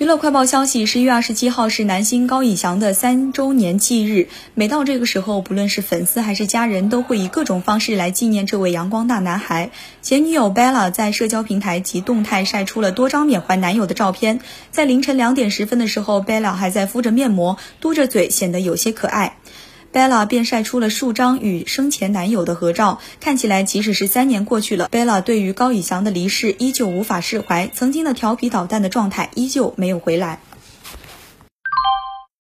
娱乐快报消息：十一月二十七号是男星高以翔的三周年忌日。每到这个时候，不论是粉丝还是家人，都会以各种方式来纪念这位阳光大男孩。前女友 Bella 在社交平台及动态晒出了多张缅怀男友的照片。在凌晨两点十分的时候，Bella 还在敷着面膜，嘟着嘴，显得有些可爱。贝拉便晒出了数张与生前男友的合照，看起来即使是三年过去了贝拉对于高以翔的离世依旧无法释怀，曾经的调皮捣蛋的状态依旧没有回来。